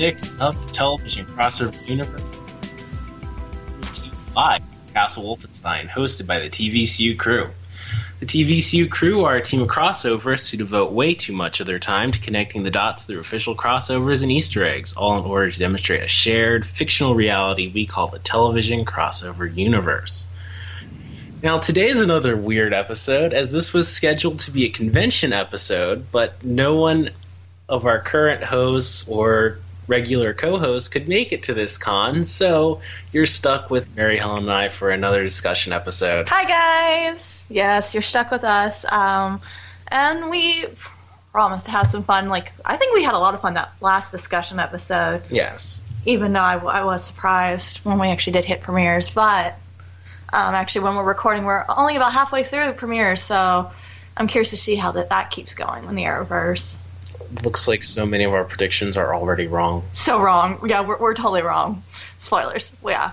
six of the television crossover universe. Live, Castle Wolfenstein, hosted by the TVCU crew. The TVCU crew are a team of crossovers who devote way too much of their time to connecting the dots through official crossovers and Easter eggs, all in order to demonstrate a shared, fictional reality we call the television crossover universe. Now, today's another weird episode, as this was scheduled to be a convention episode, but no one of our current hosts or regular co-hosts could make it to this con, so you're stuck with Mary Helen and I for another discussion episode. Hi guys. Yes, you're stuck with us. Um, and we promised to have some fun. Like I think we had a lot of fun that last discussion episode. Yes. Even though I, I was surprised when we actually did hit premieres, but um, actually when we're recording, we're only about halfway through the premieres, so I'm curious to see how that that keeps going in the Arrowverse. Looks like so many of our predictions are already wrong. So wrong. Yeah, we're, we're totally wrong. Spoilers. Yeah.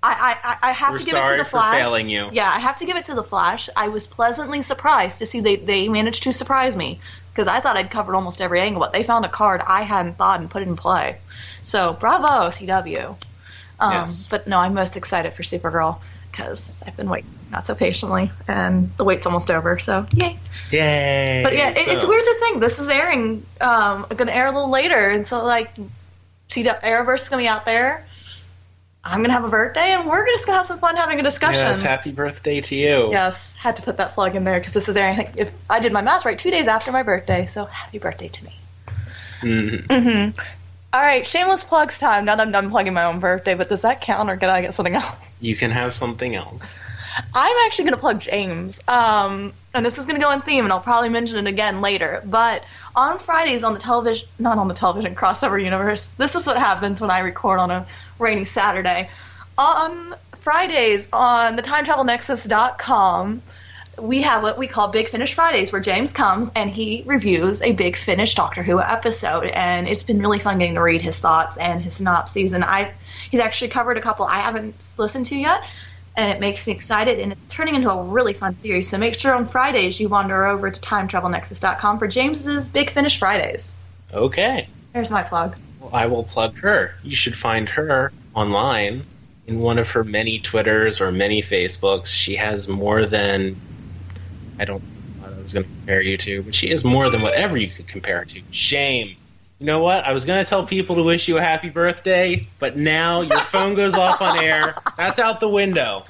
I, I, I have We're to give it to the Flash. failing you. Yeah, I have to give it to the Flash. I was pleasantly surprised to see they, they managed to surprise me because I thought I'd covered almost every angle, but they found a card I hadn't thought and put it in play. So bravo, CW. Um, Yes. But no, I'm most excited for Supergirl because I've been waiting not so patiently, and the wait's almost over. So yay! Yay! But yeah, it, it's weird to think this is airing, um, going to air a little later, and so like, CW Arrowverse is going to be out there. I'm going to have a birthday, and we're just going to have some fun having a discussion. Yes, happy birthday to you. Yes, had to put that plug in there because this is airing. I if I did my math right, two days after my birthday. So happy birthday to me. Mm-hmm. Mm-hmm. All right, shameless plugs time. Now that I'm done plugging my own birthday, but does that count, or can I get something else? You can have something else. I'm actually going to plug James. Um, and this is going to go in theme, and I'll probably mention it again later. But on Fridays on the television, not on the television crossover universe, this is what happens when I record on a rainy Saturday. On Fridays on the timetravelnexus.com, we have what we call Big Finish Fridays, where James comes and he reviews a Big Finish Doctor Who episode, and it's been really fun getting to read his thoughts and his synopses. And I, he's actually covered a couple I haven't listened to yet, and it makes me excited. And it's turning into a really fun series. So make sure on Fridays you wander over to TimeTravelNexus.com for James's Big Finish Fridays. Okay. There's my plug. Well, I will plug her. You should find her online in one of her many Twitters or many Facebooks. She has more than I don't know what I was going to compare you to, but she is more than whatever you could compare to. Shame. You know what? I was going to tell people to wish you a happy birthday, but now your phone goes off on air. That's out the window.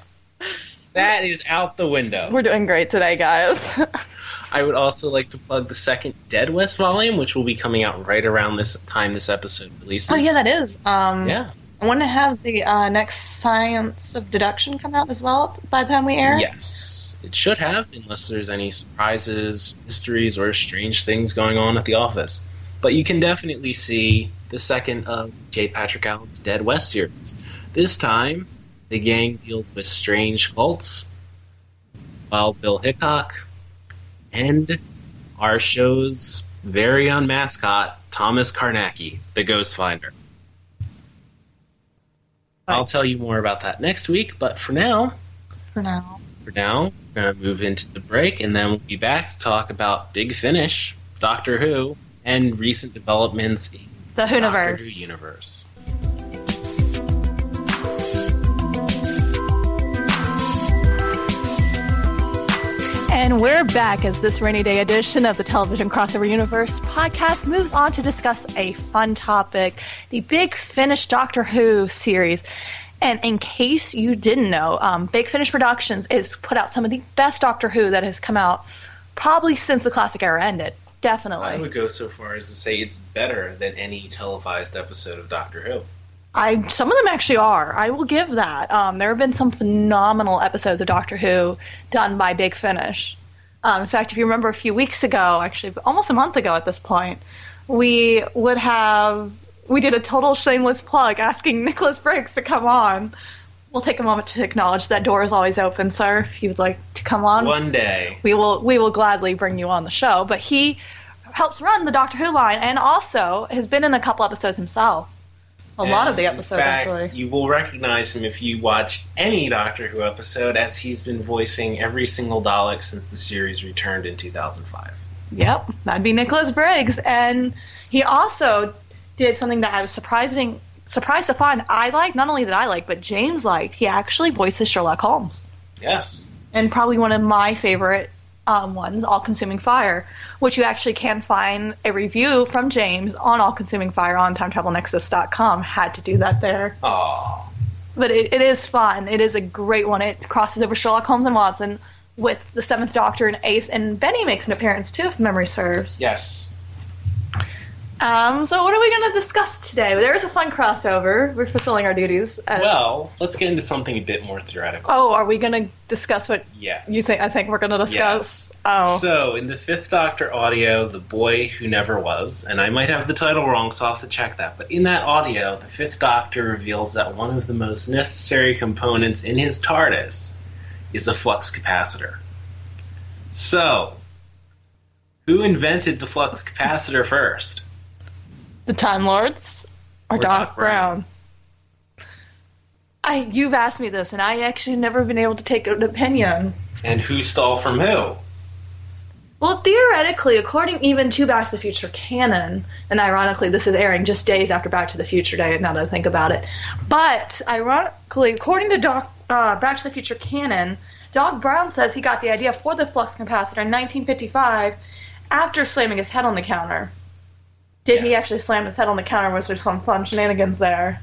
That is out the window. We're doing great today, guys. I would also like to plug the second Dead West volume, which will be coming out right around this time this episode releases. oh yeah, that is. Um, yeah. I want to have the uh, next Science of Deduction come out as well by the time we air. Yes, it should have, unless there's any surprises, mysteries, or strange things going on at the office. But you can definitely see the second of J. Patrick Allen's Dead West series. This time, the gang deals with strange cults, while Bill Hickok and our show's very own mascot, Thomas Carnacki, the Ghost Finder. I'll tell you more about that next week, but for now, For now. for now, we're going to move into the break, and then we'll be back to talk about Big Finish, Doctor Who, and recent developments in The Doctor Who universe. And we're back as this rainy day edition of the Television Crossover Universe podcast moves on to discuss a fun topic the Big Finish Doctor Who series. And in case you didn't know, um, Big Finish Productions is put out some of the best Doctor Who that has come out probably since the classic era ended. Definitely. I would go so far as to say it's better than any televised episode of Doctor Who. I some of them actually are. I will give that. Um, there have been some phenomenal episodes of Doctor Who done by Big Finish. Um, in fact, if you remember a few weeks ago, actually almost a month ago at this point, we would have we did a total shameless plug asking Nicholas Briggs to come on. We'll take a moment to acknowledge that door is always open, sir. If you would like to come on, One day. we will we will gladly bring you on the show. But he helps run the Doctor Who line and also has been in a couple episodes himself. A lot of the episodes, fact, actually. You will recognize him if you watch any Doctor Who episode, as he's been voicing every single Dalek since the series returned in 2005. Yep, that'd be Nicholas Briggs, and he also did something that I was surprising surprised to find I liked. Not only that I liked, but James liked. He actually voices Sherlock Holmes, Yes. and probably one of my favorite um, ones, All Consuming Fire, which you actually can find a review from James on All Consuming Fire on TimeTravelNexus.com. Had to do that there. Oh. but it, it is fun. It is a great one. It crosses over Sherlock Holmes and Watson with the Seventh Doctor and Ace, and Benny makes an appearance too, if memory serves. Yes. Um, so what are we going to discuss today? There is a fun crossover. We're fulfilling our duties. As, Well, let's get into something a bit more theoretical. oh, are we going to discuss what Yes. you think? I think we're going to discuss. Oh, So, in the Fifth Doctor audio, The Boy Who Never Was, and I might have the title wrong, so I'll have to check that, but in that audio, the Fifth Doctor reveals that one of the most necessary components in his TARDIS is a flux capacitor. So, who invented the flux capacitor first? The Time Lords or, Or Doc, Doc Brown? I you've asked me this, and I actually never been able to take an opinion. And who stole from who? Well, theoretically, according even to Back to the Future canon, and ironically, this is airing just days after Back to the Future Day, now that I think about it. But ironically, according to Doc, uh, Back to the Future canon, Doc Brown says he got the idea for the flux capacitor in 1955 after slamming his head on the counter. Did he actually slam his head on the counter? Was there some fun shenanigans there?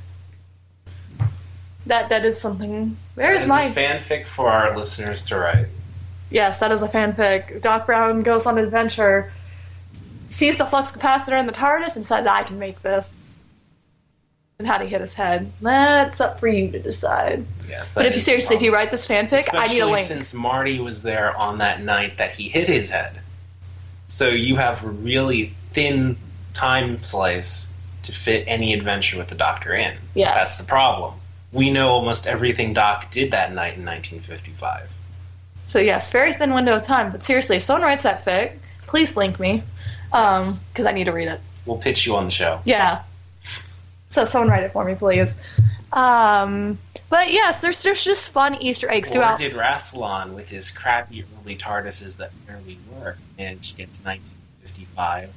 That that is something. Is my fanfic for our listeners to write. Yes, that is a fanfic. Doc Brown goes on an adventure, sees the flux capacitor in the TARDIS, and says, I can make this. And how to hit his head. That's up for you to decide. Yes, But if you seriously, if you write this fanfic, I need a link. since Marty was there on that night that he hit his head. So you have really thin time slice to fit any adventure with the Doctor in. Yes. That's the problem. We know almost everything Doc did that night in 1955. So yes, very thin window of time. But seriously, if someone writes that fic, please link me, because Yes. I need to read it. We'll pitch you on the show. Yeah. So someone write it for me, please. Um, but yes, there's there's just fun Easter eggs Or throughout. did Rassilon, with his crappy early TARDISes that barely work, manage to get to 1955?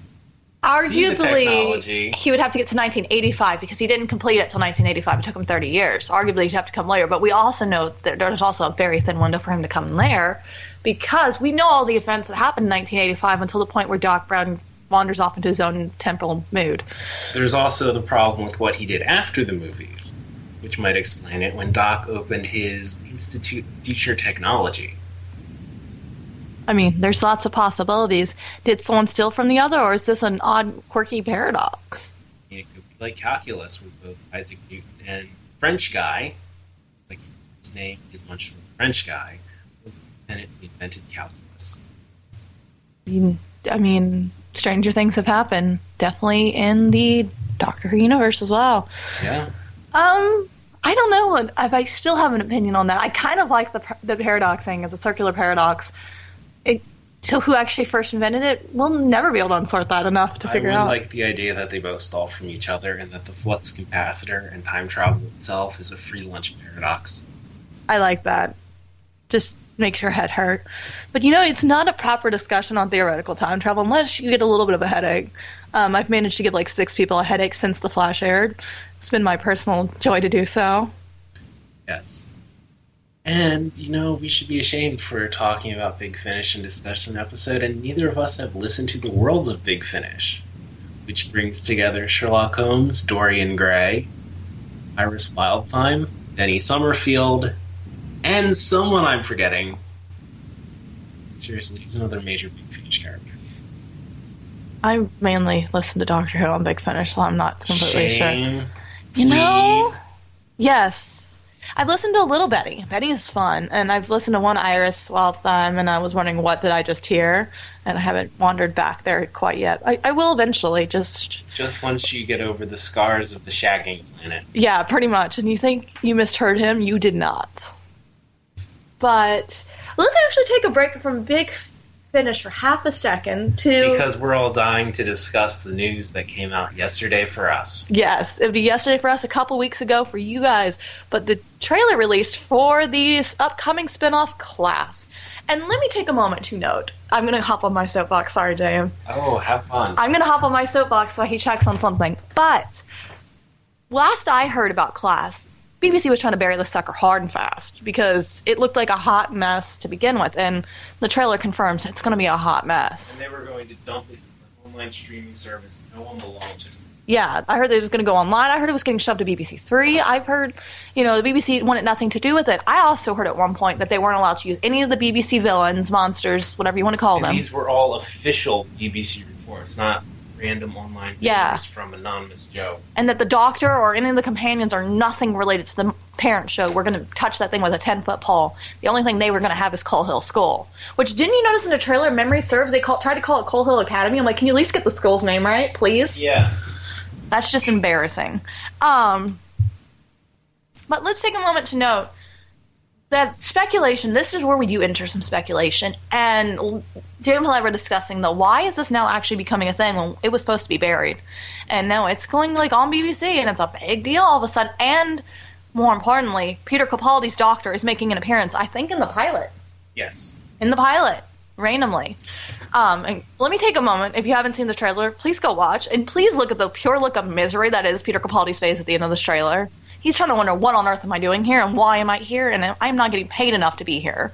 Arguably, he would have to get to 1985 because he didn't complete it till 1985. It took him 30 years. Arguably, he'd have to come later. But we also know that there's also a very thin window for him to come there because we know all the events that happened in 1985 until the point where Doc Brown wanders off into his own temporal mood. There's also the problem with what he did after the movies, which might explain it when Doc opened his Institute of Future Technology. I mean, there's lots of possibilities. Did someone steal from the other, or is this an odd, quirky paradox? It could be like calculus with both Isaac Newton and French guy. It's like his name is much from French guy. Was independently invented calculus. I mean- I mean, stranger things have happened. Definitely in the Doctor Who universe as well. Yeah. Um, I don't know if I still have an opinion on that. I kind of like the the paradox thing as a circular paradox. It, so who actually first invented it? We'll never be able to unsort that enough to I figure would out. I like the idea that they both stall from each other and that the flux capacitor and time travel itself is a free lunch paradox. I like that. Just makes your head hurt. But you know, it's not a proper discussion on theoretical time travel unless you get a little bit of a headache. Um, I've managed to give like six people a headache since the Flash aired. It's been my personal joy to do so. Yes. And, you know, we should be ashamed for talking about Big Finish in discussion episode, and neither of us have listened to the worlds of Big Finish, which brings together Sherlock Holmes, Dorian Gray, Iris Wildthyme, Benny Summerfield, and someone I'm forgetting. Seriously, he's another major Big Finish character. I mainly listen to Doctor Who on Big Finish, so I'm not completely sure. You know, yes. I've listened to a little Betty. Betty's fun, and I've listened to one Iris Wildthyme, and I was wondering what did I just hear, and I haven't wandered back there quite yet. I, I will eventually. Just just once you get over the scars of the shagging planet. yeah, pretty much. And you think you misheard him? You did not. But let's actually take a break from Big Finish for half a second to Because we're all dying to discuss the news that came out yesterday for us. Yes, it would be yesterday for us, a couple weeks ago for you guys. But the trailer released for the upcoming spin-off class. And let me take a moment to note. I'm gonna hop on my soapbox. Sorry, James. Oh, have fun. I'm gonna hop on my soapbox while he checks on something. But last I heard about class, BBC was trying to bury the sucker hard and fast because it looked like a hot mess to begin with, and the trailer confirms it's gonna be a hot mess. And they were going to dump it an online streaming service no one will launch it. Yeah, I heard that it was going to go online. I heard it was getting shoved to BBC Three. I've heard, you know, the BBC wanted nothing to do with it. I also heard at one point that they weren't allowed to use any of the BBC villains, monsters, whatever you want to call And them. these were all official BBC reports, not random online Yeah. from anonymous Joe. and that the doctor or any of the companions are nothing related to the parent show. We're going to touch that thing with a 10 foot pole. The only thing they were going to have is Coal Hill School. Which, didn't you notice in the trailer, memory serves, they call, tried to call it Coal Hill Academy? I'm like, can you at least get the school's name right, please? Yeah. That's just embarrassing. Um, but let's take a moment to note that speculation, this is where we do enter some speculation. And James and I were discussing, the why is this now actually becoming a thing when it was supposed to be buried? And now it's going like on BBC and it's a big deal all of a sudden. And more importantly, Peter Capaldi's doctor is making an appearance, I think, in the pilot Yes. in the pilot randomly. Um, let me take a moment. If you haven't seen the trailer, please go watch and please look at the pure look of misery that is Peter Capaldi's face at the end of this trailer. He's trying to wonder what on earth am I doing here and why am I here and I'm not getting paid enough to be here.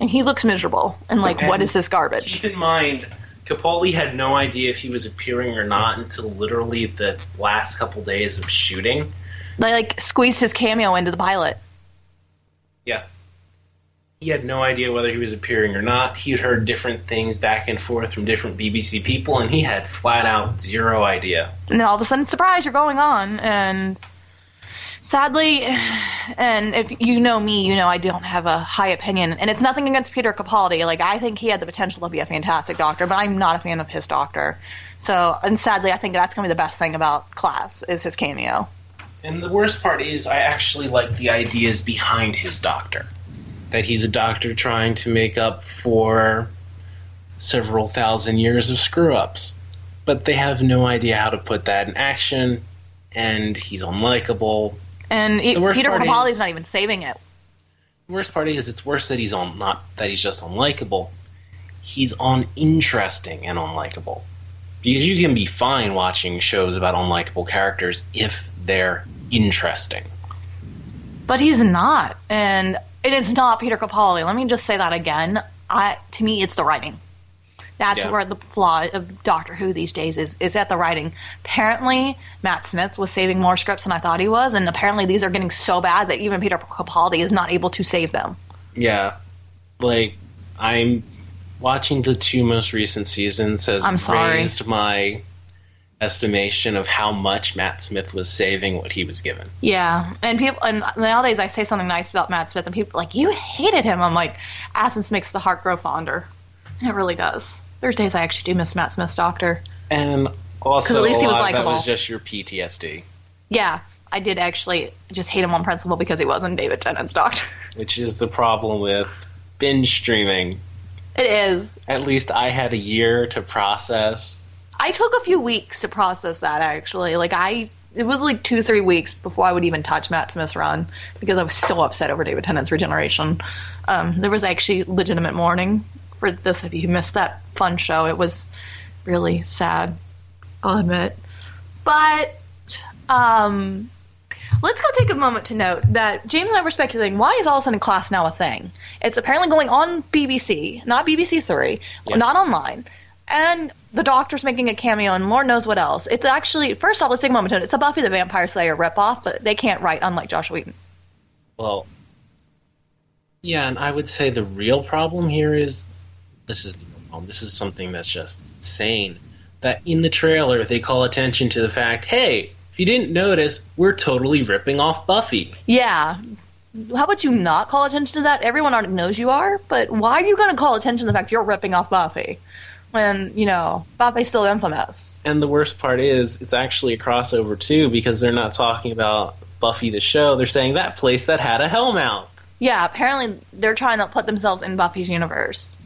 And he looks miserable and like, what And is this garbage? Keep in mind, Capaldi had no idea if he was appearing or not until literally the last couple days of shooting. They like squeezed his cameo into the pilot. Yeah. He had no idea whether he was appearing or not. He'd heard different things back and forth from different BBC people, and he had flat out zero idea. And then all of a sudden, surprise, you're going on. And sadly, and if you know me, you know I don't have a high opinion. And it's nothing against Peter Capaldi. Like, I think he had the potential to be a fantastic doctor, but I'm not a fan of his doctor. So, and sadly, I think that's going to be the best thing about Class is his cameo. And the worst part is, I actually like the ideas behind his doctor. That he's a doctor trying to make up for several thousand years of screw ups. But they have no idea how to put that in action, and he's unlikable. And worst Peter Capaldi's is- not even saving it. The worst part is, it's worse that he's on not that he's just unlikable. He's uninteresting and unlikable. Because you can be fine watching shows about unlikable characters if they're interesting. But he's not, and it is not Peter Capaldi. Let me just say that again. I, to me, it's the writing. That's Yeah. where the flaw of Doctor Who these days is is at the writing. Apparently, Matt Smith was saving more scripts than I thought he was, and apparently these are getting so bad that even Peter Capaldi is not able to save them. Yeah, like I'm watching the two most recent seasons has I'm sorry. raised my estimation of how much Matt Smith was saving what he was given. Yeah, and people and nowadays I say something nice about Matt Smith, and people are like you hated him. I'm like, absence makes the heart grow fonder. It really does. There's days I actually do miss Matt Smith's Doctor. And also, at least he was of that likable. was just your PTSD, Yeah, I did actually just hate him on principle because he wasn't David Tennant's Doctor. which is the problem with binge streaming. It is. At least I had a year to process. I took a few weeks to process that actually. Like I it was like two, three weeks before I would even touch Matt Smith's run because I was so upset over David Tennant's regeneration. Um, there was actually legitimate mourning for this if you missed that fun show. It was really sad, I'll admit. But um Let's go take a moment to note that James and I were speculating why is all of a sudden class now a thing? It's apparently going on BBC, not BBC Three, Yeah. not online. And the Doctor's making a cameo, and Lord knows what else. It's actually, first off, let's take a moment to note. It's a Buffy the Vampire Slayer ripoff, but they can't write, unlike Joss Whedon. Well, yeah, and I would say the real problem here is this is the problem. This is something that's just insane. That in the trailer they call attention to the fact, hey, if you didn't notice, we're totally ripping off Buffy. Yeah. How about you not call attention to that? Everyone already knows you are, but why are you going to call attention to the fact you're ripping off Buffy? When, you know, Buffy's still infamous. And the worst part is, it's actually a crossover too, because they're not talking about Buffy the show. They're saying that place that had a Hellmouth. Yeah, apparently they're trying to put themselves in Buffy's universe.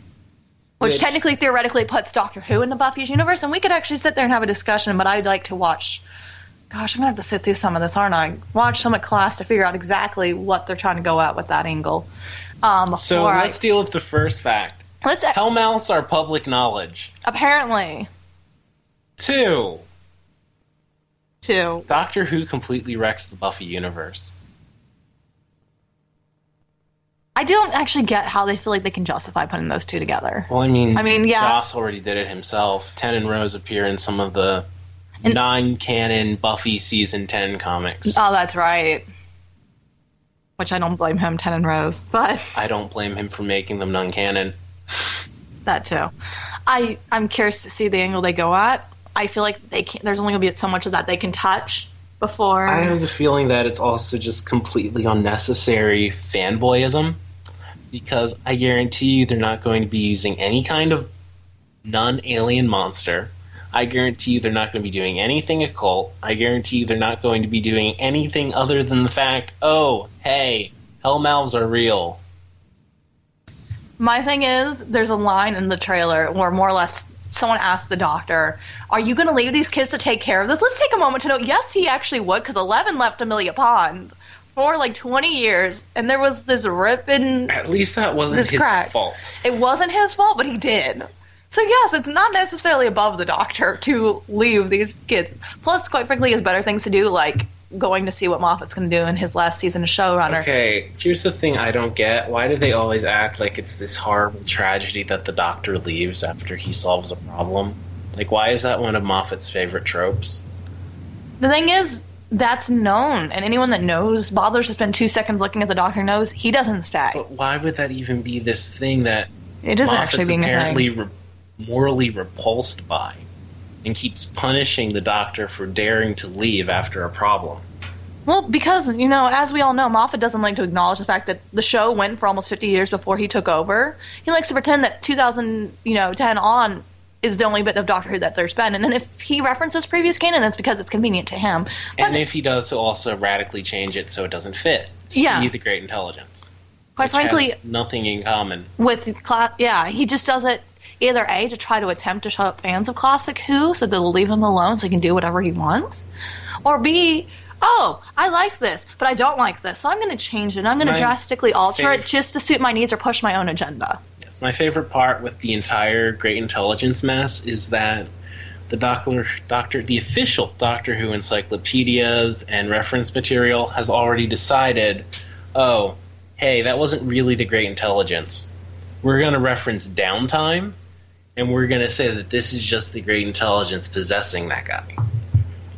Which, Which- technically, theoretically, puts Doctor Who in the Buffy's universe, and we could actually sit there and have a discussion, but I'd like to watch Gosh, I'm gonna have to sit through some of this, aren't I? Watch some at class to figure out exactly what they're trying to go at with that angle. Um, So let's deal with the first fact. let's Hellmouths are public knowledge. apparently Two, two. Doctor Who completely wrecks the Buffy universe. I don't actually get how they feel like they can justify putting those two together. Well, I mean, I mean, yeah. Joss already did it himself. Ten and Rose appear in some of the And- non-canon Buffy season ten comics. Oh, that's right. Which I don't blame him, Ten and Rose, but I don't blame him for making them non-canon. that too. I I'm curious to see the angle they go at. I feel like they can't. There's only gonna be so much of that they can touch before. I have the feeling that it's also just completely unnecessary fanboyism because I guarantee you they're not going to be using any kind of non-alien monster. I guarantee you they're not going to be doing anything occult. I guarantee you they're not going to be doing anything other than the fact, oh, hey, hell mouths are real. My thing is, there's a line in the trailer where more or less someone asked the doctor, "Are you going to leave these kids to take care of this?" Let's take a moment to note, yes, he actually would, because Eleven left Amelia Pond for like 20 years, and there was this rip in. At least that wasn't his crack. fault. It wasn't his fault, but he did. So yes, it's not necessarily above the doctor to leave these kids. Plus, quite frankly, he has better things to do, like going to see what Moffat's going to do in his last season as showrunner. Okay, here's the thing I don't get. Why do they always act like it's this horrible tragedy that the doctor leaves after he solves a problem? Like, why is that one of Moffat's favorite tropes? The thing is, that's known, and anyone that knows bothers to spend two seconds looking at the doctor knows he doesn't stay. But why would that even be this thing that It is Moffat's actually being apparently re- morally repulsed by and keeps punishing the doctor for daring to leave after a problem? Well, because you know, as we all know, Moffat doesn't like to acknowledge the fact that the show went for almost 50 years before he took over. He likes to pretend that 2000, you know, 10 on is the only bit of Doctor Who that there's been, and then if he references previous canon, it's because it's convenient to him. But And if he does, he'll also radically change it so it doesn't fit. Yeah. See the Great Intelligence. quite frankly, nothing in common. with class. yeah, he just does it either a to try to attempt to shut up fans of classic Who, so they'll leave him alone so he can do whatever he wants, or b oh I like this but I don't like this so I'm going to change it I'm going to drastically alter it just to suit my needs or push my own agenda. My favorite part with the entire Great Intelligence mess is that the doctor, doctor, the official Doctor Who encyclopedias and reference material has already decided, oh, hey, that wasn't really the Great Intelligence. We're going to reference downtime, and we're going to say that this is just the Great Intelligence possessing that guy.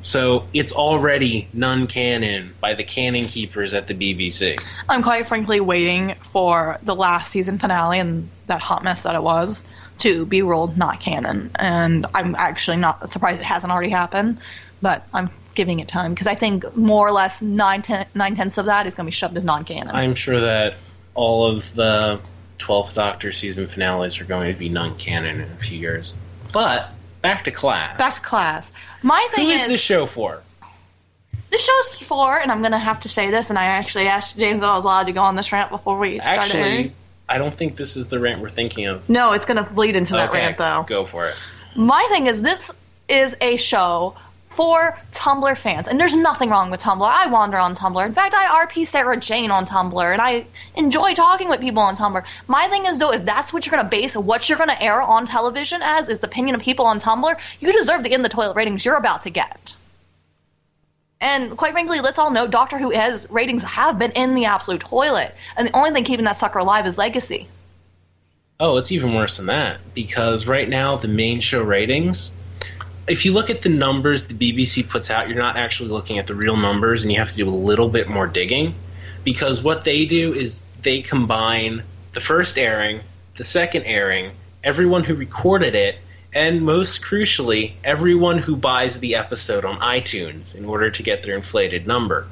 So it's already non-canon by the canon keepers at the BBC. I'm quite frankly waiting for the last season finale and that hot mess that it was to be ruled not canon. And I'm actually not surprised it hasn't already happened, but I'm giving it time because I think more or less nine, ten, nine tenths of that is going to be shoved as non canon. I'm sure that all of the 12th Doctor season finales are going to be non-canon in a few years. But back to class. Back to class. My thing is is, this show for? the show's for, and I'm going to have to say this, and I actually asked James if I was allowed to go on this rant before we started. Actually. I don't think this is the rant we're thinking of. No, it's going to bleed into that okay, rant, though. go for it. My thing is, this is a show for Tumblr fans, and there's nothing wrong with Tumblr. I wander on Tumblr. In fact, I RP Sarah Jane on Tumblr, and I enjoy talking with people on Tumblr. My thing is, though, if that's what you're going to base what you're going to air on television as, is the opinion of people on Tumblr, you deserve the in the toilet ratings you're about to get. And quite frankly, let's all know Doctor Who has ratings have been in the absolute toilet, and the only thing keeping that sucker alive is legacy. Oh, it's even worse than that because right now the main show ratings. If you look at the numbers the BBC puts out, you're not actually looking at the real numbers, and you have to do a little bit more digging. Because what they do is they combine the first airing, the second airing, everyone who recorded it, and most crucially, everyone who buys the episode on iTunes in order to get their inflated number.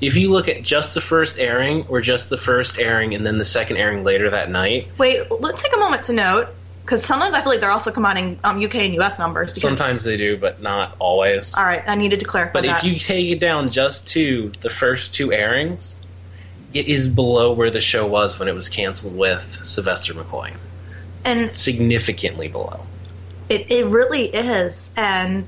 If you look at just the first airing, or just the first airing and then the second airing later that night, Wait, let's take a moment to note because sometimes I feel like they're also combining um, UK and US numbers. Because, Sometimes they do, but not always. All right, I needed to clarify But that. if you take it down just to the first two airings, it is below where the show was when it was canceled with Sylvester McCoy. and Significantly below. it, it really is, and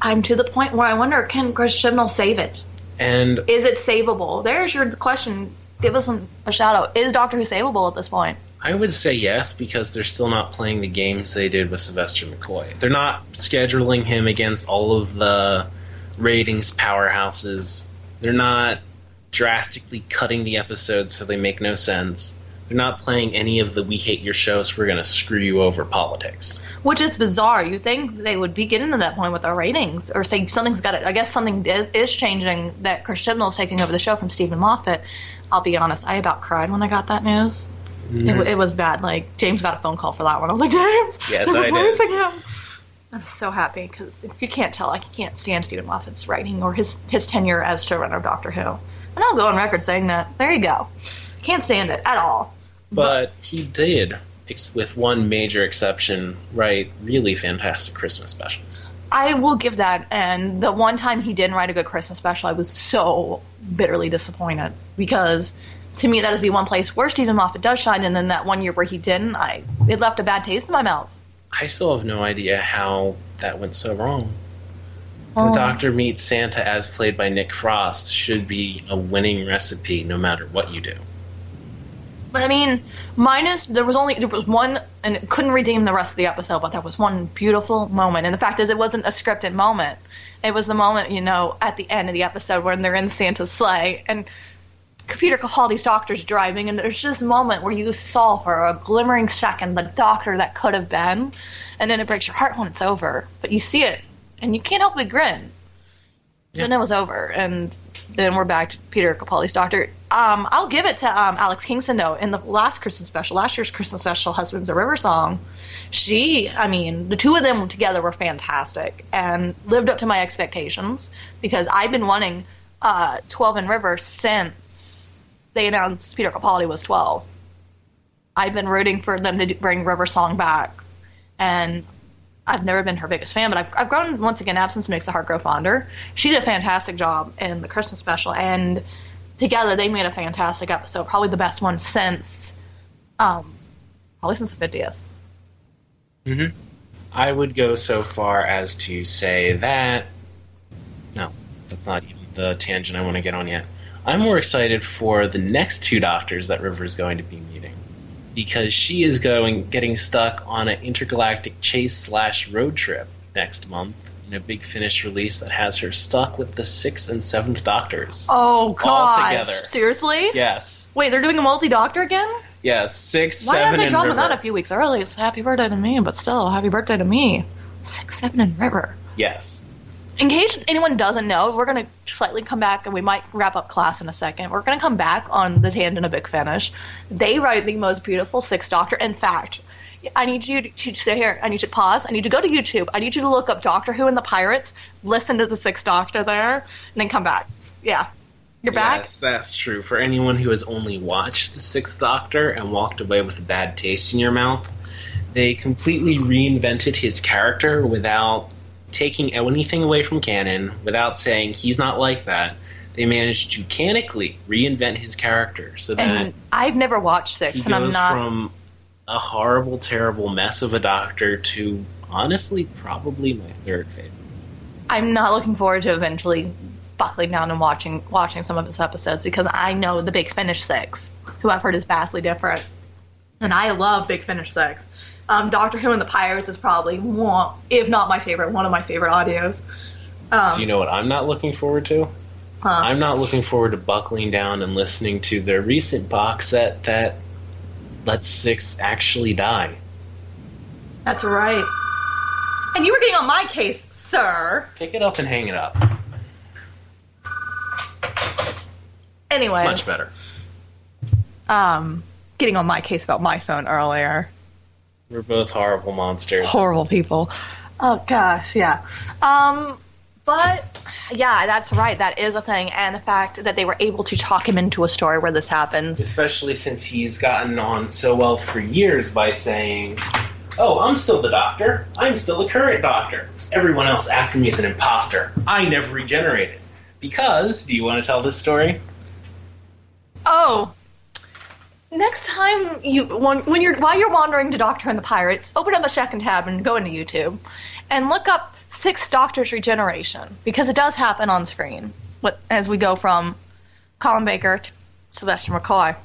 I'm to the point where I wonder, can Chris Chibnall save it? And Is it savable? There's your question. Give us a shout out. Is Doctor Who savable at this point? I would say yes because they're still not playing the games they did with Sylvester McCoy. They're not scheduling him against all of the ratings powerhouses. They're not drastically cutting the episodes so they make no sense. They're not playing any of the we hate your show so we're going to screw you over politics. Which is bizarre. You think they would be getting to that point with their ratings, or say something's got it. I guess something is, is changing that Chris Chibnall is taking over the show from Steven Moffat. I'll be honest, I about cried when I got that news. It, mm-hmm. it was bad. Like James got a phone call for that one. I was like, James, Yes, I did. him. I'm so happy because if you can't tell, I can't stand Steven Moffat's writing or his his tenure as showrunner of Doctor Who. And I'll go on record saying that. There you go. Can't stand it at all. But he did, ex- with one major exception, write really fantastic Christmas specials. I will give that. And the one time he didn't write a good Christmas special, I was so bitterly disappointed because to me that is the one place where Steven Moffat does shine. And then that one year where he didn't, I it left a bad taste in my mouth. I still have no idea how that went so wrong. The Oh. Doctor Meets Santa, as played by Nick Frost, should be a winning recipe no matter what you do. But I mean, minus there was only there was one, and it couldn't redeem the rest of the episode. But there was one beautiful moment, and the fact is, it wasn't a scripted moment. It was the moment, you know, at the end of the episode when they're in Santa's sleigh, and Peter Capaldi's doctor's driving, and there's a moment where you saw for a glimmering second the doctor that could have been, and then it breaks your heart when it's over. But you see it, and you can't help but grin. Then it was over, and then we're back to Peter Capaldi's doctor. Um, I'll give it to um, Alex Kingston though. In the last Christmas special, last year's Christmas special, "Husbands of River Song," she, I mean, the two of them together were fantastic and lived up to my expectations because I've been wanting uh, Twelve and River since they announced Peter Capaldi was twelve. I've been rooting for them to bring River Song back, and I've never been her biggest fan, but I've, I've grown once again. Absence makes the heart grow fonder. She did a fantastic job in the Christmas special, and together they made a fantastic episode. Probably the best one since, um, probably since the fiftieth. Mm-hmm. I would go so far as to say that. No, that's not even the tangent I want to get on yet. I'm more excited for the next two doctors that River's going to be meeting. Because she is going getting stuck on an intergalactic chase slash road trip next month in a big finish release that has her stuck with the sixth and seventh doctors. Oh God! together. Seriously? Yes. Wait, they're doing a multi doctor again? Yes. Six, Why seven, haven't they and dropped River. that a few weeks early? It's happy birthday to me, but still, happy birthday to me. Six, seven, and River. Yes. In case anyone doesn't know, we're going to slightly come back and we might wrap up class in a second. We're going to come back on the tangent of Big Finish. They write the most beautiful Sixth Doctor. In fact, I need you to sit here. I need to pause. I need to go to YouTube. I need you to look up Doctor Who and the Pirates, listen to the Sixth Doctor there, and then come back. Yeah. You're back? Yes, that's true. For anyone who has only watched The Sixth Doctor and walked away with a bad taste in your mouth, they completely reinvented his character without taking anything away from canon, without saying he's not like that. They managed to canically reinvent his character so that And I've never watched he Six, and I'm not. from a horrible, terrible mess of a doctor to honestly probably my third favorite. I'm not looking forward to eventually buckling down and watching watching some of his episodes because I know the Big Finish Six, who I've heard is vastly different, and I love Big Finish Six. Um, Doctor Who and the Pirates is probably one, if not my favorite, one of my favorite audios. Um, Do you know what I'm not looking forward to? huh. I'm not looking forward to buckling down and listening to their recent box set that lets Six actually die. That's right. And you were getting on my case, sir. Pick it up and hang it up. Anyways, Much better. Um, getting on my case about my phone earlier. We're both horrible monsters. horrible people. Oh gosh, yeah. Um, but yeah, that's right. That is a thing, and the fact that they were able to talk him into a story where this happens. Especially since he's gotten on so well for years by saying, Oh, I'm still the doctor. I'm still the current doctor. Everyone else after me is an imposter. I never regenerated. Because, do you want to tell this story? Oh, next time you when, you're while you're wandering to Doctor and the Pirates, open up a second tab and go into YouTube, and look up Six Doctors Regeneration because it does happen on screen. What as we go from Colin Baker to Sylvester McCoy.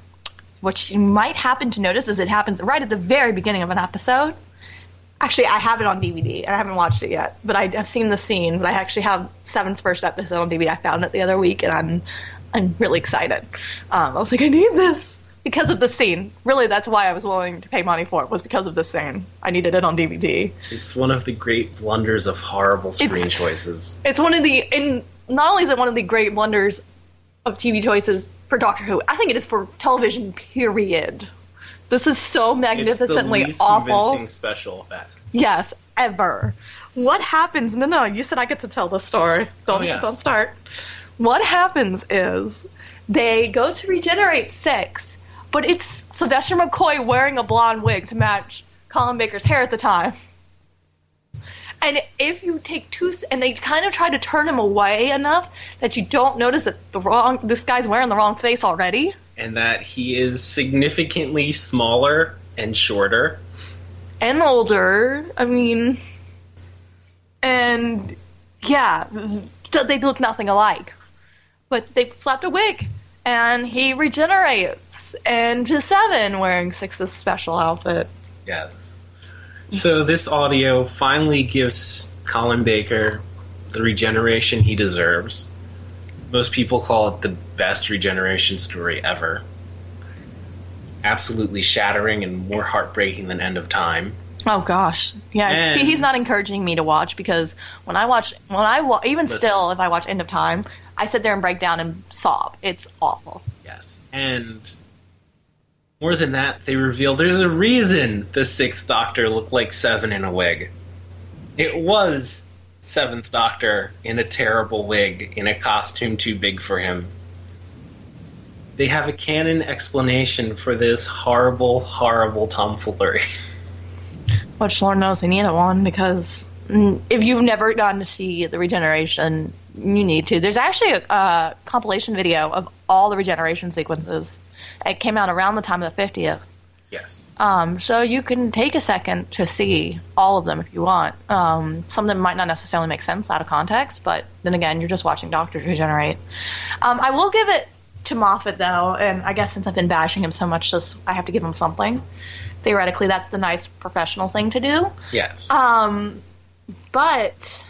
What you might happen to notice is it happens right at the very beginning of an episode. Actually, I have it on DVD. and I haven't watched it yet, but I have seen the scene. But I actually have Seven's first episode on DVD. I found it the other week, and I'm I'm really excited. Um, I was like, I need this because of the scene. Really, that's why I was willing to pay money for it was because of the scene. I needed it on DVD. It's one of the great blunders of horrible screen It's- choices. It's one of the and not only is it one of the great blunders of TV choices for Doctor Who, I think it is for television. Period. This is so magnificently It's the least awful. convincing special effect. Yes, ever. What happens? No, no, you said I get to tell the story. Don't Oh, yes. don't start. What happens is they go to regenerate six, but it's Sylvester McCoy wearing a blonde wig to match Colin Baker's hair at the time. And if you take two, and they kind of try to turn him away enough that you don't notice that the wrong, this guy's wearing the wrong face already. And that he is significantly smaller and shorter. and older. I mean, and yeah, they look nothing alike. But they slapped a wig, and he regenerates into Seven wearing Six's special outfit. Yes. So this audio finally gives Colin Baker the regeneration he deserves. Most people call it the best regeneration story ever. Absolutely shattering and more heartbreaking than End of Time. Oh gosh, yeah. And- See, he's not encouraging me to watch because when I watch, when I wa- even Listen. still, if I watch End of Time, I sit there and break down and sob. It's awful. Yes. And more than that, they reveal there's a reason the Sixth Doctor looked like Seven in a wig. It was Seventh Doctor in a terrible wig, in a costume too big for him. They have a canon explanation for this horrible, horrible tomfoolery. Which Lord knows they need a one because if you've never gotten to see the regeneration, you need to. There's actually a, uh compilation video of all the regeneration sequences. It came out around the time of the 50th. yes. Um, so you can take a second to see all of them if you want. Um, some of them might not necessarily make sense out of context, but then again, you're just watching doctors regenerate. Um, I will give it to Moffat though, and I guess since I've been bashing him so much, just I have to give him something. Theoretically, that's the nice professional thing to do. Yes. Um, but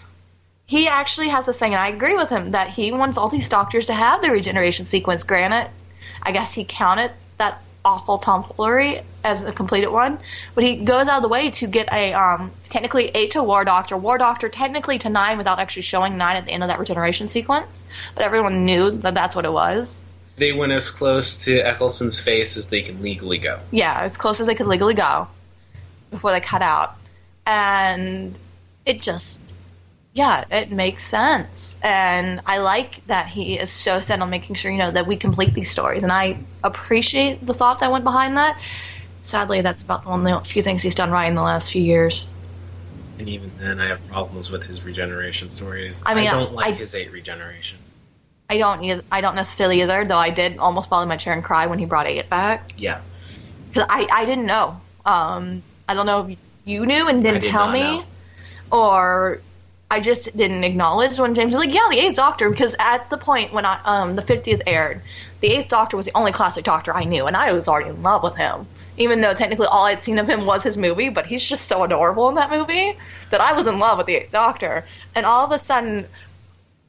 he actually has this thing, and I agree with him that he wants all these doctors to have the regeneration sequence. Granted, I guess he counted that awful tomfoolery as a completed one, but he goes out of the way to get a um, technically eight to War Doctor, War Doctor technically to nine without actually showing nine at the end of that regeneration sequence. But everyone knew that that's what it was. they went as close to Eccleston's face as they could legally go. yeah, as close as they could legally go before they cut out. And it just, yeah, it makes sense. And I like that he is so set on making sure, you know, that we complete these stories. And I appreciate the thought that went behind that. Sadly, that's about the only few things he's done right in the last few years. And even then, I have problems with his regeneration stories. I mean, I don't like I- his eight regeneration. I don't, eith- I don't necessarily either, though I did almost fall in my chair and cry when he brought Eight back. Yeah. because I, I didn't know. Um, I don't know if you knew and didn't did tell me, know. or I just didn't acknowledge when James was like, "Yeah, the Eighth Doctor." Because at the point when I, um, the fiftieth aired, the Eighth Doctor was the only classic Doctor I knew, and I was already in love with him. Even though technically all I'd seen of him was his movie, but he's just so adorable in that movie that I was in love with the Eighth Doctor. And all of a sudden,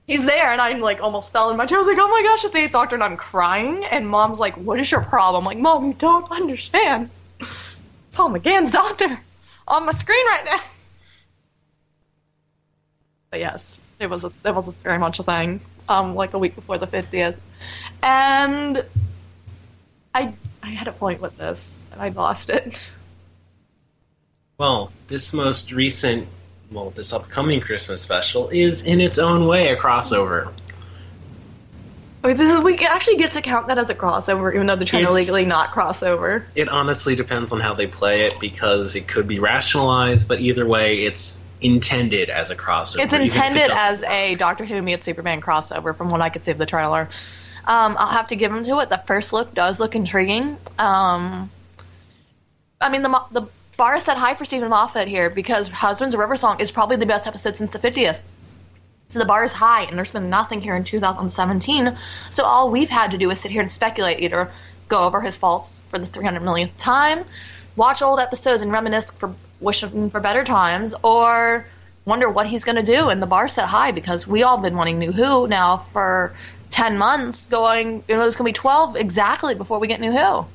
he's there, and I'm like almost fell in my chair. I was like, "Oh my gosh, it's the Eighth Doctor!" And I'm crying. And Mom's like, "What is your problem?" I'm like, "Mom, you don't understand. Paul McGann's Doctor on my screen right now." But yes, it was a, it was very much a thing. Um, like a week before the fiftieth, and I I had a point with this, and I lost it. Well, this most recent, well, this upcoming Christmas special is in its own way a crossover. Is, we actually get to count that as a crossover, even though they're trying to legally not crossover. It honestly depends on how they play it because it could be rationalized, but either way, it's intended as a crossover. It's if it intended as work. a Doctor Who meets Superman crossover, from what I could see of the trailer. Um, I'll have to give him to it. The first look does look intriguing. Um, I mean, the the bar is set high for Steven Moffat here because Husbands of River Song is probably the best episode since the 50th. So the bar is high, and there's been nothing here in 2017. So all we've had to do is sit here and speculate, either go over his faults for the 300 millionth time, watch old episodes and reminisce for wishing for better times, or wonder what he's going to do. And the bar set high because we all been wanting New Who now for 10 months, going, you know, it's going to be 12 exactly before we get New Who.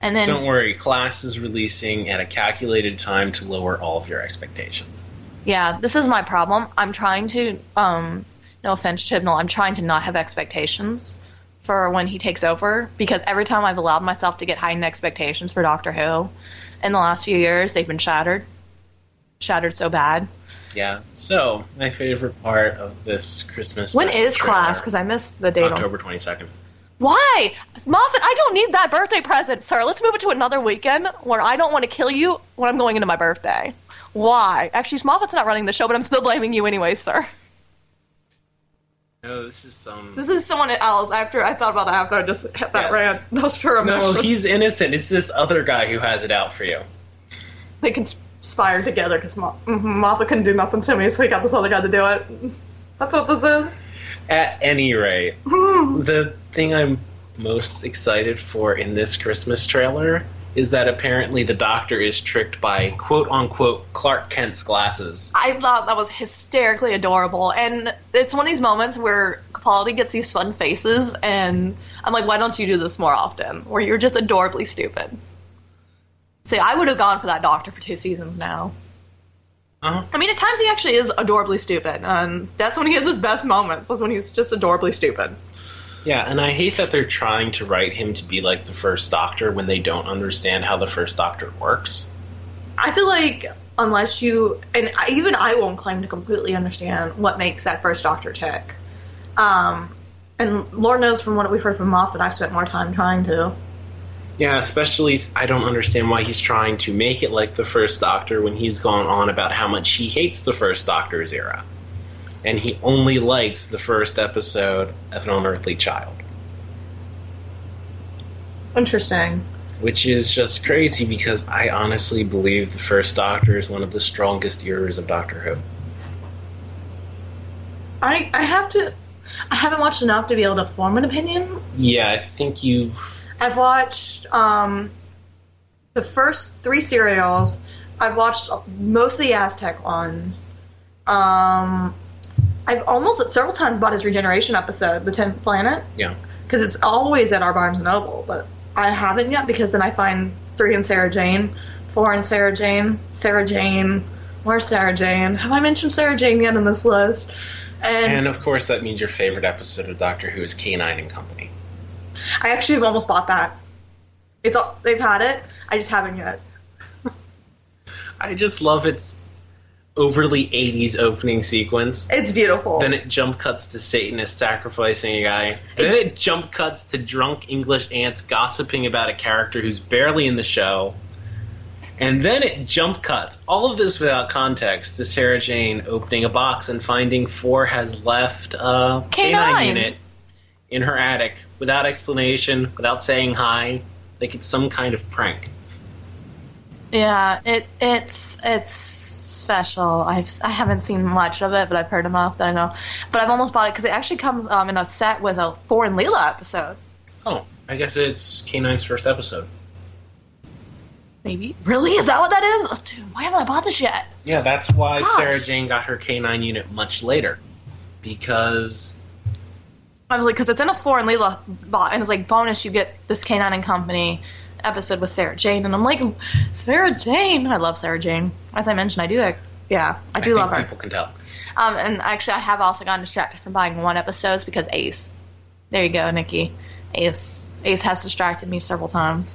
And then Don't worry, class is releasing at a calculated time to lower all of your expectations. Yeah, this is my problem. I'm trying to, um, no offense, Chibnall, I'm trying to not have expectations for when he takes over because every time I've allowed myself to get heightened expectations for Doctor Who in the last few years, they've been shattered. Shattered so bad. Yeah. So my favorite part of this Christmas. When is class? Because I missed the date. October twenty second. Why? Moffat, I don't need that birthday present, sir. Let's move it to another weekend where I don't want to kill you when I'm going into my birthday. Why? Actually, Moffat's not running the show, but I'm still blaming you anyway, sir. No, this is some. This is someone else. After I thought about it, after I just hit that Yes. rant, those true no, emotions. he's innocent. It's this other guy who has it out for you. they conspired together because Mo- mhm, Moffat couldn't do nothing to me, so he got this other guy to do it. That's what this is. At any rate, the thing I'm most excited for in this Christmas trailer is that apparently the Doctor is tricked by quote unquote Clark Kent's glasses. I thought that was hysterically adorable, and it's one of these moments where Capaldi gets these fun faces, and I'm like, why don't you do this more often? Where you're just adorably stupid. See, I would have gone for that Doctor for two seasons now. Uh-huh. I mean, at times he actually is adorably stupid, and that's when he has his best moments. That's when he's just adorably stupid. Yeah, and I hate that they're trying to write him to be like the first Doctor when they don't understand how the first Doctor works. I feel like unless you and even I won't claim to completely understand what makes that first Doctor tick. Um, and Lord knows from what we've heard from Moffat, that I've spent more time trying to. Yeah, especially I don't understand why he's trying to make it like the first Doctor when he's gone on about how much he hates the first Doctor's era. And he only likes the first episode of An Unearthly Child. Interesting. Which is just crazy because I honestly believe the first Doctor is one of the strongest eras of Doctor Who. I I have to. I haven't watched enough to be able to form an opinion. Yeah, I think you've. I've watched um, the first three serials. I've watched most of the Aztec one. Um, I've almost several times bought his regeneration episode, the Tenth Planet. Yeah. because it's always at our Barnes and Noble, but I haven't yet because then I find three and Sarah Jane, four and Sarah Jane, Sarah Jane. Where's Sarah Jane? Have I mentioned Sarah Jane yet in this list? And, And of course, that means your favorite episode of Doctor Who is K9 and Company. I actually have almost bought that. It's all, they've had it. I just haven't yet. I just love its overly 80s opening sequence. It's beautiful. Then it jump cuts to Satanist sacrificing a guy. Then it jump cuts to drunk English ants gossiping about a character who's barely in the show. And then it jump cuts, all of this without context, to Sarah Jane opening a box and finding Four has left a K9. K9 unit in her attic without explanation, without saying hi. Like it's some kind of prank. Yeah, it it's it's special. I've I haven't seen much of it, but I've heard enough that I know. But I've almost bought it because it actually comes um, in a set with a Four and Leela episode. Oh, I guess it's K9's first episode. Maybe really is that what that is? Oh, dude, why haven't I bought this yet? Yeah, that's why Gosh. Sarah Jane got her K9 unit much later. Because I was like, because it's in a Four and Leela bot, and it's like bonus. You get this K9 and Company episode with Sarah Jane, and I'm like, Sarah Jane. I love Sarah Jane. As I mentioned, I do. Like, yeah, I do think love her. people can tell. Um, and actually, I have also gotten distracted from buying one episodes because Ace. There you go, Nikki. Ace. Ace has distracted me several times.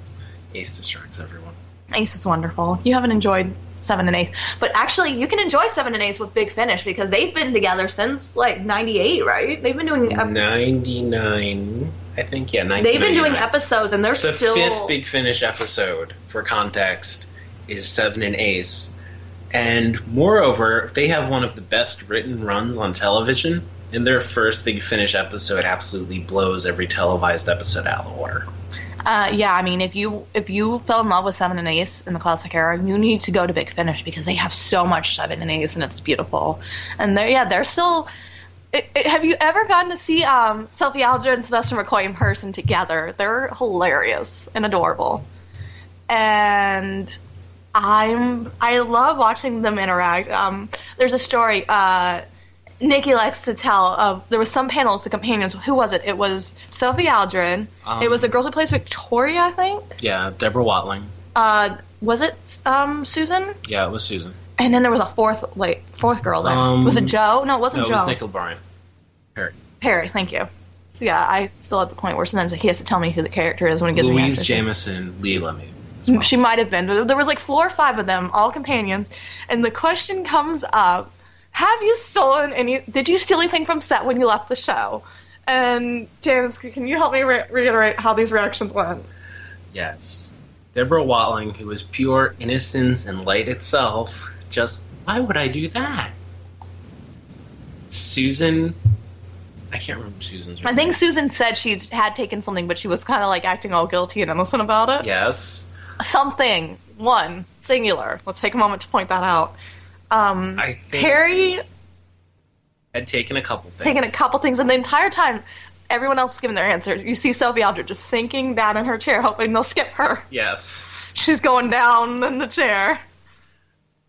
Ace distracts everyone. Ace is wonderful. You haven't enjoyed seven and eight, but actually, you can enjoy seven and eight with Big Finish because they've been together since like '98, right? They've been doing. ep- 99, I think, yeah, 1999. They've been doing episodes, and they're still The still. fifth Big Finish episode, for context, is Seven and Ace. And moreover, they have one of the best written runs on television And their first Big Finish episode absolutely blows every televised episode out of the water. Uh, yeah, I mean, if you if you fell in love with Seven and Ace in the classic era, you need to go to Big Finish because they have so much Seven and Ace and it's beautiful. And they're yeah, they're still. It, it, have you ever gotten to see um, Sophie Aldred and Sylvester McCoy in person together? They're hilarious and adorable. And I'm I love watching them interact. Um, there's a story. Uh, Nikki likes to tell of there was some panels, the companions. Who was it? It was Sophie Aldred. Um, it was the girl who plays Victoria, I think. Yeah, Deborah Watling. Uh, was it um, Susan? Yeah, it was Susan. And then there was a fourth, like fourth girl there. Um, was it Jo? No, it wasn't it Jo. It was Nicola Bryant. Peri. Peri. Thank you. So yeah, I still at the point where sometimes he has to tell me who the character is when he gives me Louise. Jameson, Lee Lemmy. She might have been. but There was like four or five of them, all companions, and the question comes up: Have you stolen any? Did you steal anything from set when you left the show? And James, can you help me re- reiterate how these reactions went? Yes. Deborah Watling, who was pure innocence and light itself, just, why would I do that? Susan, I can't remember Susan's I think Susan said she had taken something, but she was kind of like acting all guilty and innocent about it. Yes. Something, one, singular. Let's take a moment to point that out. Um, I think Peri had taken a couple things. taking a couple things, and the entire time, everyone else is giving their answers. You see Sophie Aldred just sinking down in her chair, hoping they'll skip her. Yes. She's going down in the chair.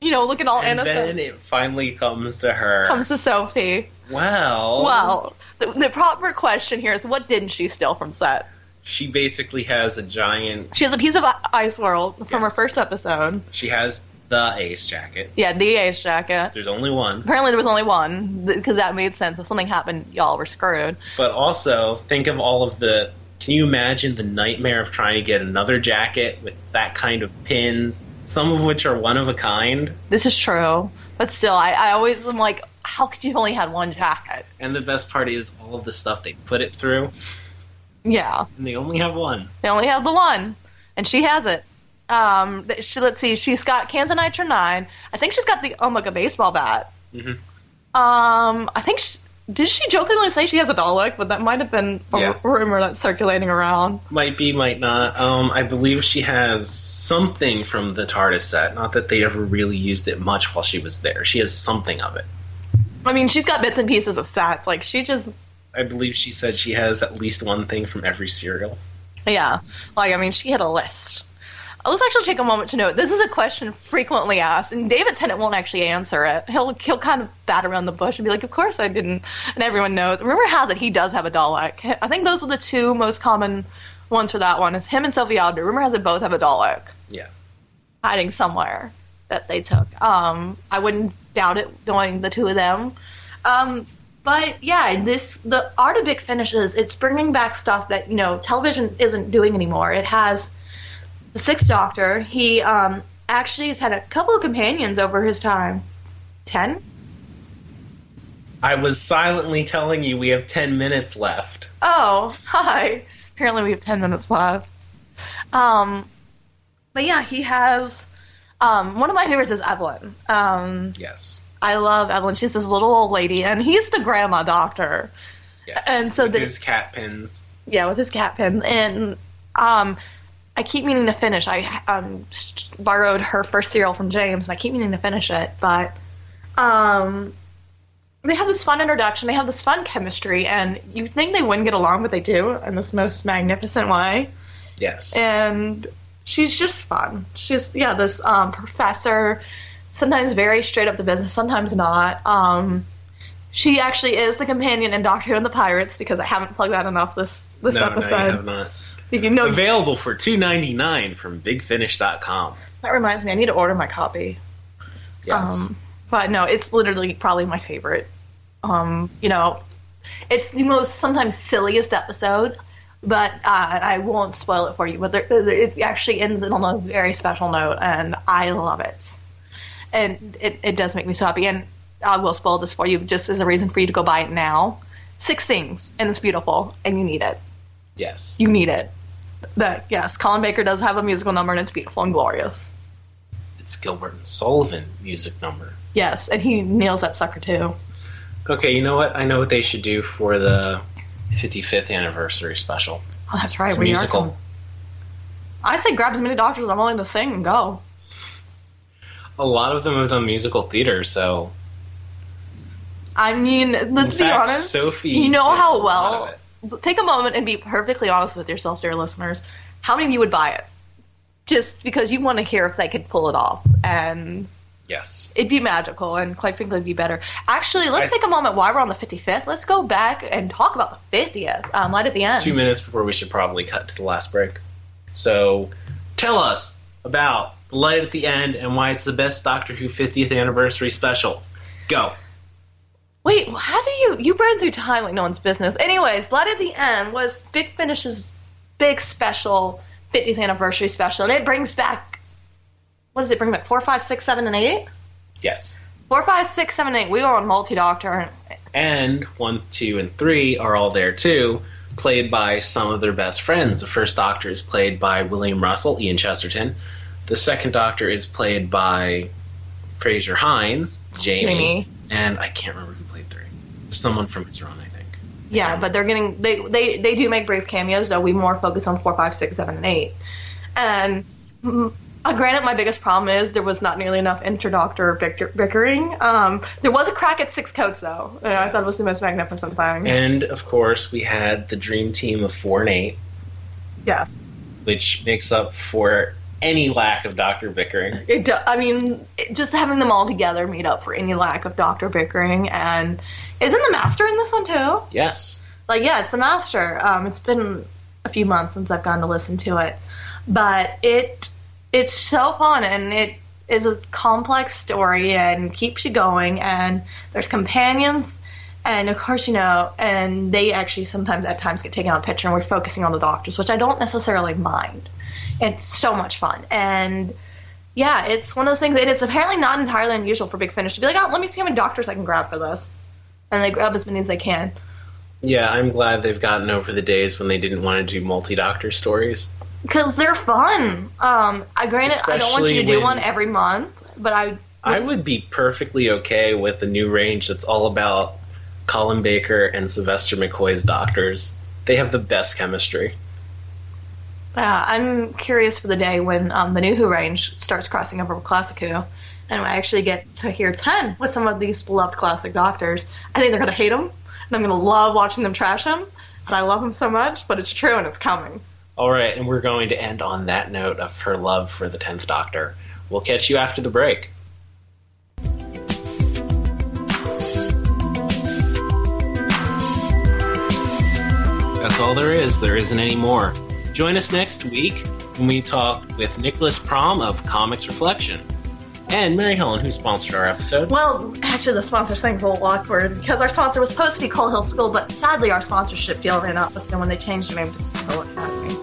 You know, looking all And innocent. then it finally comes to her. Comes to Sophie. well, Well, the, the proper question here is what didn't she steal from set? she basically has a giant. She has a piece of Ice World from her first episode. She has the ace jacket. Yeah, the Ace jacket. There's only one. Apparently, there was only one because that made sense. If something happened, y'all were screwed. But also, think of all of the. Can you imagine the nightmare of trying to get another jacket with that kind of pins, some of which are one of a kind? This is true, but still, I, I always am like, how could you have only had one jacket? And the best part is all of the stuff they put it through, Yeah, and they only have one. they only have the one, and she has it. Um, she, let's see, she's got cans of Nitro Nine. I think she's got the Omega baseball bat. Mhm. Um, I think she, did she jokingly say she has a Dalek, but that might have been a Yeah. rumor that's circulating around. Might be, might not. Um, I believe she has something from the TARDIS set. Not that they ever really used it much while she was there. She has something of it. I mean, she's got bits and pieces of sets. Like she just I believe she said she has at least one thing from every serial. Yeah. Like, I mean, she had a list. Let's actually take a moment to note this is a question frequently asked, and David Tennant won't actually answer it. He'll he'll kind of bat around the bush and be like, "Of course I didn't," and everyone knows. Rumor has it he does have a Dalek. I think those are the two most common ones for that one. Is him and Sophie Aldred. Rumor has it both have a Dalek Yeah. hiding somewhere that they took. Um, I wouldn't doubt it, knowing the two of them. Um, but yeah, this the art of big finishes. It's bringing back stuff that you know television isn't doing anymore. It has the Sixth Doctor. He um, actually has had a couple of companions over his time. Ten? I was silently telling you we have 10 minutes left. Oh, hi. Apparently we have 10 minutes left. Um, but yeah, he has. Um, one of my favorites is Evelyn. Um, Yes. I love Evelyn. She's this little old lady, and he's the grandma doctor. Yes. And so With the- his cat pins. Yeah, with his cat pins, And um, I keep meaning to finish. I um, borrowed her first serial from James, and I keep meaning to finish it. But um, they have this fun introduction. They have this fun chemistry, and you think they wouldn't get along, but they do in this most magnificent way. Yes. And she's just fun. She's yeah, this um, professor. Sometimes very straight up to business, sometimes not. Um, she actually is the companion in Doctor Who and the Pirates because I haven't plugged that enough this this no, episode. no, you have not. You know, Available for two ninety nine from BigFinish.com. that reminds me, I need to order my copy. Yes. Um, but no, it's literally probably my favorite. Um, you know, it's the most sometimes silliest episode, but uh, I won't spoil it for you. But there, it actually ends it on a very special note, and I love it. And it, it does make me so happy. And I will spoil this for you just as a reason for you to go buy it now. Six things, and it's beautiful, and you need it. yes. You need it. But yes, Colin Baker does have a musical number, and it's beautiful and glorious. It's Gilbert and Sullivan music number. Yes, and he nails that sucker too. Okay, you know what? I know what they should do for the 55th anniversary special. Oh, that's right. It's we are musical. I say grab as many doctors as I'm willing to sing and go. A lot of them have done musical theater, so I mean, let's In be fact, honest. Sophie you know how a lot of well. Take a moment and be perfectly honest with yourself, dear listeners. How many of you would buy it? Just because you want to hear if they could pull it off, and yes. it'd be magical, and quite frankly, it'd be better. Actually, let's I- take a moment while we're on the 55th. Let's go back and talk about the 50th, um, right at the end. Two minutes before we should probably cut to the last break. So, tell us about the light at the end and why it's the best Doctor Who 50th anniversary special. Go. Wait, how do you you burn through time like no one's business? Anyways, Light at the End was Big Finish's big special 50th anniversary special, and it brings back what does it bring back? Four, five, six, seven, and eight. Yes. Four, five, six, seven, eight. We are on multi doctor. And one, two, and three are all there too, played by some of their best friends. The first Doctor is played by William Russell, Ian Chesterton. The second Doctor is played by Frazer Hines, Jamie, Jamie. and I can't remember who played three. Someone from His Run, I think. Yeah, but they're getting they they they do make brief cameos though. We more focus on four, five, six, seven, and eight. And mm, uh, granted, my biggest problem is there was not nearly enough interdoctor bicker- bickering. Um, there was a crack at six coats though. and I thought it was the most magnificent thing. And of course, we had the dream team of four and eight, yes. which makes up for any lack of Doctor bickering. It I mean, it, just having them all together made up for any lack of doctor bickering. And isn't the master in this one too? Yes. Like, yeah, it's the master. Um, it's been a few months since I've gone to listen to it, but it it's so fun and it is a complex story and keeps you going. And there's companions. And of course, you know, and they actually sometimes at times get taken out of picture, and we're focusing on the doctors, which I don't necessarily mind. It's so much fun, and yeah, it's one of those things. It is apparently not entirely unusual for Big Finish to be like, oh, let me see how many doctors I can grab for this, and they grab as many as they can. Yeah, I'm glad they've gotten over the days when they didn't want to do multi Doctor stories. because they're fun. Um, I granted I don't want you to Especially do one every month, but I I would be perfectly okay with a new range that's all about Colin Baker and Sylvester McCoy's doctors. They have the best chemistry. yeah, I'm curious for the day when um, the new Who range starts crossing over with Classic Who, and I actually get to hear ten with some of these beloved classic doctors. I think they're gonna hate them, and I'm gonna love watching them trash them. And I love them so much, but it's true and it's coming. All right, and we're going to end on that note of her love for the 10th Doctor. We'll catch you after the break. That's all there is. There isn't any more. Join us next week when we talk with Nicholas Prom of Comics Reflection and Mary Helen, who sponsored our episode. Well, actually, the sponsor thing's a little awkward because our sponsor was supposed to be Coal Hill School, but sadly, our sponsorship deal ran out with them when they changed the name to Coal Academy.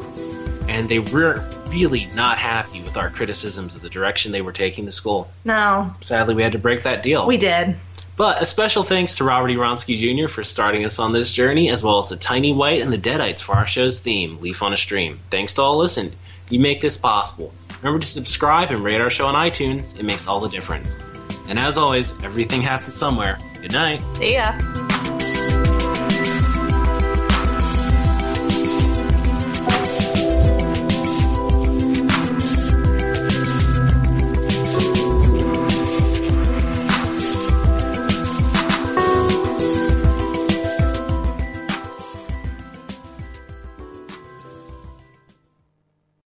And they were really not happy with our criticisms of the direction they were taking the school. No, Sadly, we had to break that deal. we did. But a special thanks to Robert E. Ronsky Jr. for starting us on this journey, as well as the Tiny White and the Deadites for our show's theme, Leaf on a Stream. Thanks to all listen. You make this possible. Remember to subscribe and rate our show on iTunes. It makes all the difference. And as always, everything happens somewhere. Good night. See ya.